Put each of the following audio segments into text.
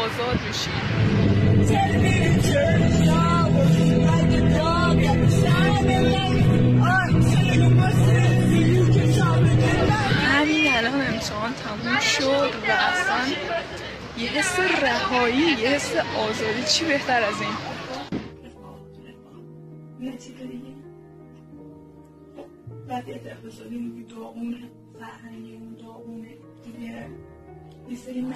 آزاد میشی. همین الان امتحان تموم شد و اصلا یه حس رهایی یه حس آزادی. چی بهتر از این؟ بعد میگی داغونه. فرهنگی اون داغونه. دیگه بفيلم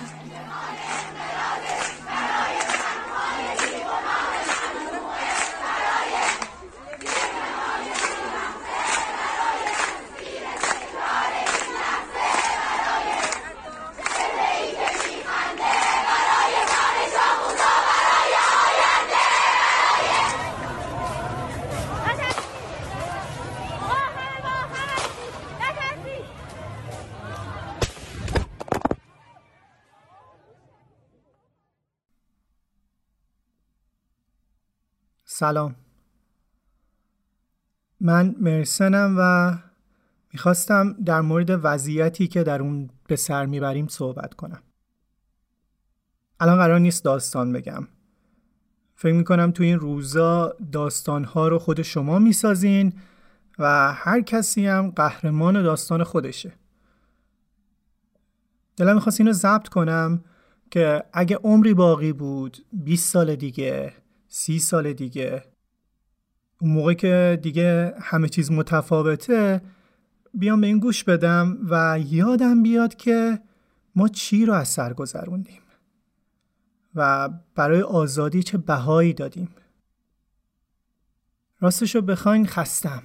سلام. من مرسنم و می‌خواستم در مورد وضعیتی که در اون به سر می‌بریم صحبت کنم. الان قرار نیست داستان بگم. فکر می‌کنم تو این روزا داستانها رو خود شما می‌سازین و هر کسی هم قهرمان داستان خودشه. دلم می‌خواست اینو ضبط کنم که اگه عمری باقی بود 20 سال دیگه سی سال دیگه. اون موقع که دیگه همه چیز متفاوته بیام به این گوش بدم و یادم بیاد که ما چی رو از سر گذروندیم و برای آزادی چه بهایی دادیم. راستشو بخواین خستم.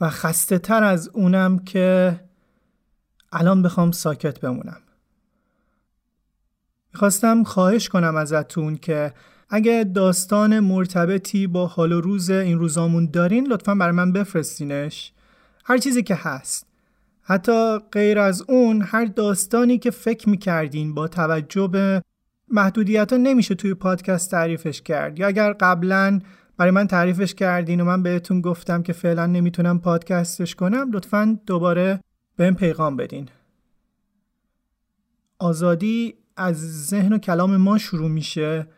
و خسته تر از اونم که الان بخوام ساکت بمونم. می‌خواستم خواهش کنم ازتون که اگه داستان مرتبطی با حال و روز این روزامون دارین لطفا برای من بفرستینش. هر چیزی که هست. حتی غیر از اون هر داستانی که فکر می‌کردین با توجه به محدودیت ها نمیشه توی پادکست تعریفش کرد. یا اگر قبلا برای من تعریفش کردین و من بهتون گفتم که فعلا نمی‌تونم پادکستش کنم لطفا دوباره بهم پیغام بدین. آزادی از ذهن و کلام ما شروع میشه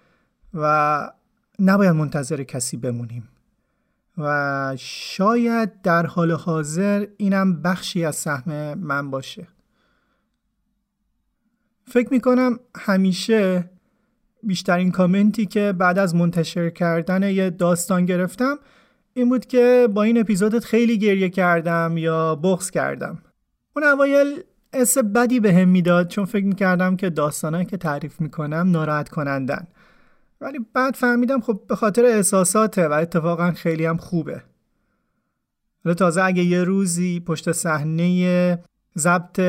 و نباید منتظر کسی بمونیم. و شاید در حال حاضر اینم بخشی از سهم من باشه. فکر می‌کنم همیشه بیشترین کامنتی که بعد از منتشر کردن یه داستان گرفتم این بود که با این اپیزودت خیلی گریه کردم یا بغض کردم. اون اوایل حس بدی به هم می‌داد چون فکر می‌کردم که داستانهایی که تعریف می‌کنم ناراحت کنندن. ولی بعد فهمیدم خب به خاطر احساساته و اتفاقا خیلی هم خوبه. حالا تازه اگه یه روزی پشت صحنه ضبط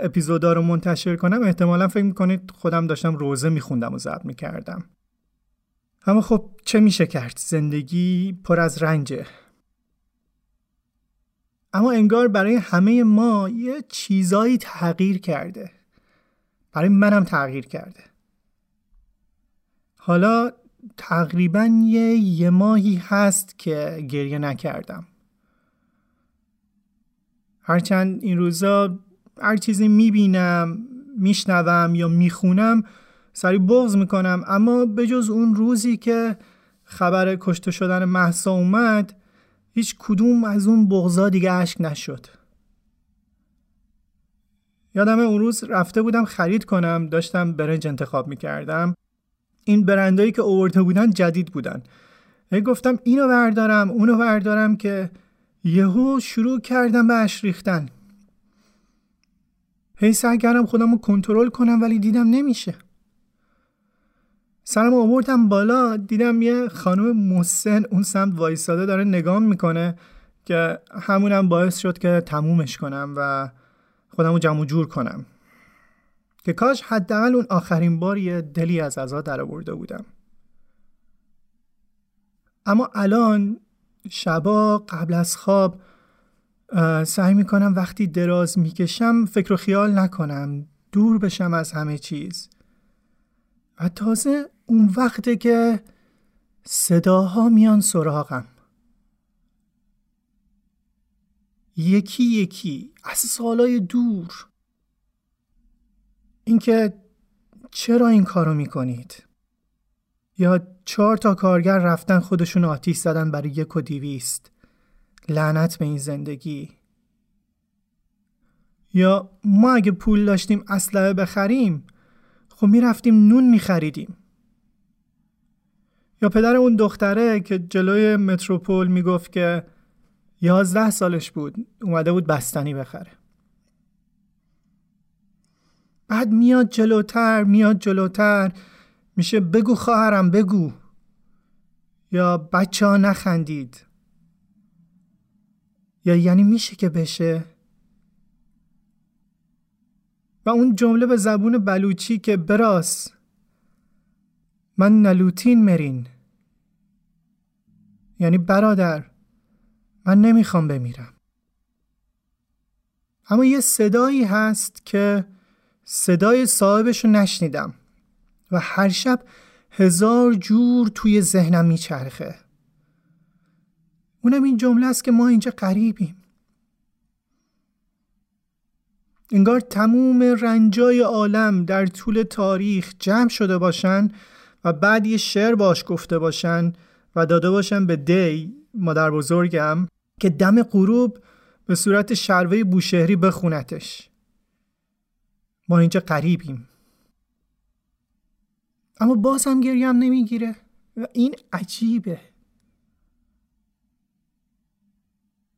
اپیزودا رو منتشر کنم احتمالا فکر می‌کنید خودم داشتم روزه میخوندم و ضبط می‌کردم. اما خب چه میشه کرد؟ زندگی پر از رنجه. اما انگار برای همه ما یه چیزایی تغییر کرده. برای منم تغییر کرده. حالا تقریبا یه یه ماهی هست که گریه نکردم. هرچند این روزا هر چیزی می‌بینم میشنوم یا می‌خونم سری بغض می‌کنم. اما به جز اون روزی که خبر کشته شدن محسا اومد هیچ کدوم از اون بغضا دیگه عشق نشد. یادم اون روز رفته بودم خرید کنم داشتم برنج انتخاب می‌کردم. این برندایی که اوورده بودن جدید بودن. گفتم اینو بردارم اونو بردارم که یهو شروع کردم به اش ریختن. هی سعی کردم خودم رو کنترل کنم ولی دیدم نمیشه. سرم آوردم بالا دیدم یه خانم محسن اون سمت وایساده داره نگام می‌کنه که همونم باعث شد که تمومش کنم و خودم رو جمع جور کنم. که کاش حداقل اون آخرین بار یه دلی از ازا در آورده بودم. اما الان شبا قبل از خواب سعی می‌کنم وقتی دراز می‌کشم فکر و خیال نکنم دور بشم از همه چیز. و تازه اون وقته که صداها میان سراغم. یکی یکی از سالای دور. اینکه چرا این کارو می‌کنید؟ یا چهار تا کارگر رفتن خودشون آتیش زدن برای یک و دیویست لعنت به این زندگی. یا ما اگه پول داشتیم اسلحه بخریم خب می‌رفتیم نون میخریدیم. یا پدر اون دختره که جلوی متروپول می‌گفت که یازده سالش بود اومده بود بستنی بخره. بعد میاد جلوتر میاد جلوتر میشه بگو خواهرم بگو. یا بچه ها نخندید. یا یعنی میشه که بشه؟ و اون جمله به زبون بلوچی که براس من نلوتین مرین. یعنی برادر من نمی‌خوام بمیرم. اما یه صدایی هست که صدای صاحبش رو نشنیدم و هر شب هزار جور توی ذهنم میچرخه. اونم این جمله است که ما اینجا قریبیم. انگار تموم رنجای عالم در طول تاریخ جمع شده باشن و بعد یه شعر باش گفته باشن و داده باشن به دی مادر بزرگم که دم غروب به صورت شروه بوشهری بخونتش. ما اینجا قریبیم. اما باز هم گریم نمی‌گیره و این عجیبه.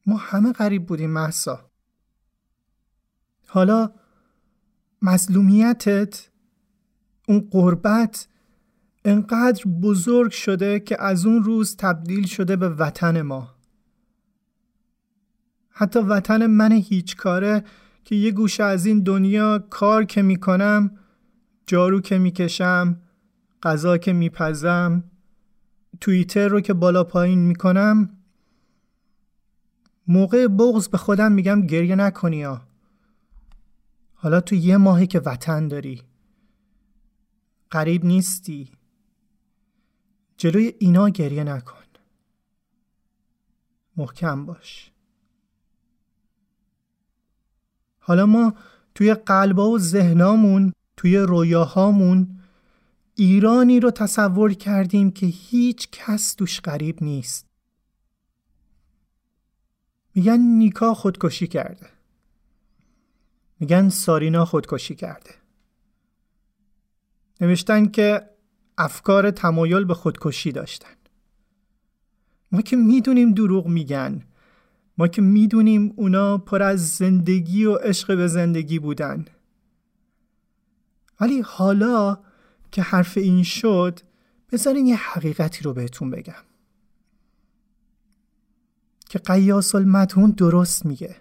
ما همه قریب بودیم محسا حالا مظلومیتت اون قربت انقدر بزرگ شده که از اون روز تبدیل شده به وطن ما. حتی وطن من هیچ کاره که یه گوشه از این دنیا کار که می‌کنم جارو که می‌کشم غذا که میپزم توییتر رو که بالا پایین می‌کنم موقع بغز به خودم میگم گریه نکنی ها. حالا تو یه ماهی که وطن داری. قریب نیستی. جلوی اینا گریه نکن. محکم باش. حالا ما توی قلبا و ذهنامون توی رویاهامون ایرانی رو تصور کردیم که هیچ کس توش غریب نیست. میگن نیکا خودکشی کرده. میگن سارینا خودکشی کرده. نوشتن که افکار تمایل به خودکشی داشتن. ما که می‌دونیم دروغ میگن. ما که می‌دونیم اونا پر از زندگی و عشق به زندگی بودن. ولی حالا که حرف این شد بذارین یه حقیقتی رو بهتون بگم. که قیاس المدهون درست میگه.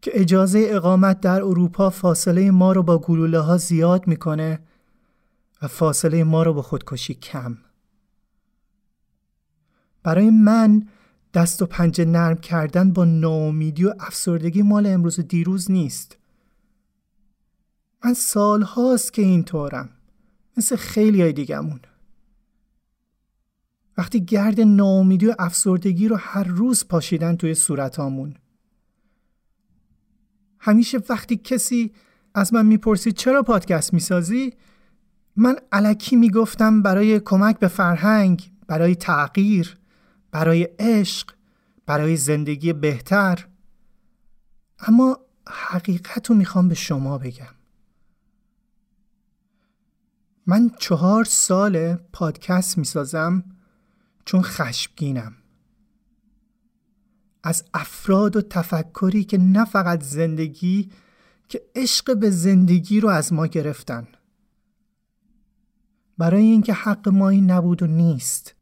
که اجازه اقامت در اروپا فاصله ما رو با گلوله ها زیاد می‌کنه و فاصله ما رو با خودکشی کم. برای من دست و پنجه نرم کردن با ناامیدی و افسردگی مال امروز و دیروز نیست. من سال هاست که اینطورم. مثل خیلی های دیگمون. وقتی گرد ناامیدی و افسردگی رو هر روز پاشیدن توی صورتامون. همیشه وقتی کسی از من می‌پرسید چرا پادکست می‌سازی من علکی می‌گفتم برای کمک به فرهنگ برای تغییر برای عشق برای زندگی بهتر. اما حقیقت رو می‌خوام به شما بگم. من چهار سال پادکست می‌سازم چون خشمگینم. از افراد و تفکری که نه فقط زندگی که عشق به زندگی رو از ما گرفتن. برای اینکه حق ما این نبود و نیست.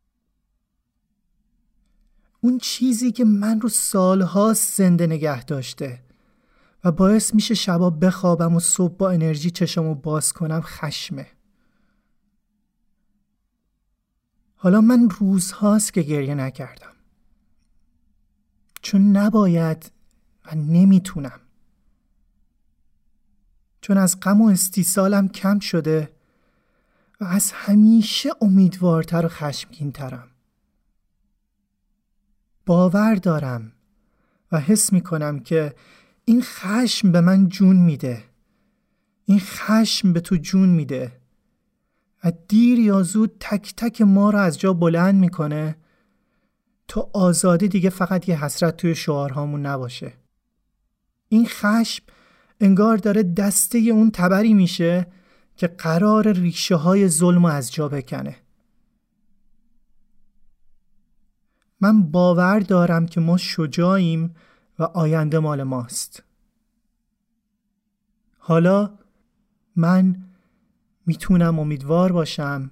اون چیزی که من رو سالها زنده نگه داشته و باعث میشه شبا بخوابم و صبح با انرژی چشمو باز کنم خشمه. حالا من روزهاست که گریه نکردم. چون نباید و نمی‌تونم. چون از غم و استیصالم کم شده و از همیشه امیدوارتر و خشمگینترم. باور دارم و حس می کنم که این خشم به من جون میده. این خشم به تو جون میده. و دیر یا زود تک تک ما رو از جا بلند می‌کنه. تا آزادی دیگه فقط یه حسرت توی شعارهامون نباشه. این خشم انگار داره دسته اون تبری میشه که قرار ریشه های ظلم از جا بکنه. من باور دارم که ما شجاعیم و آینده مال ماست. حالا من می‌تونم امیدوار باشم.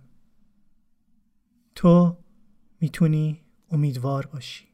تو می‌تونی امیدوار باشی.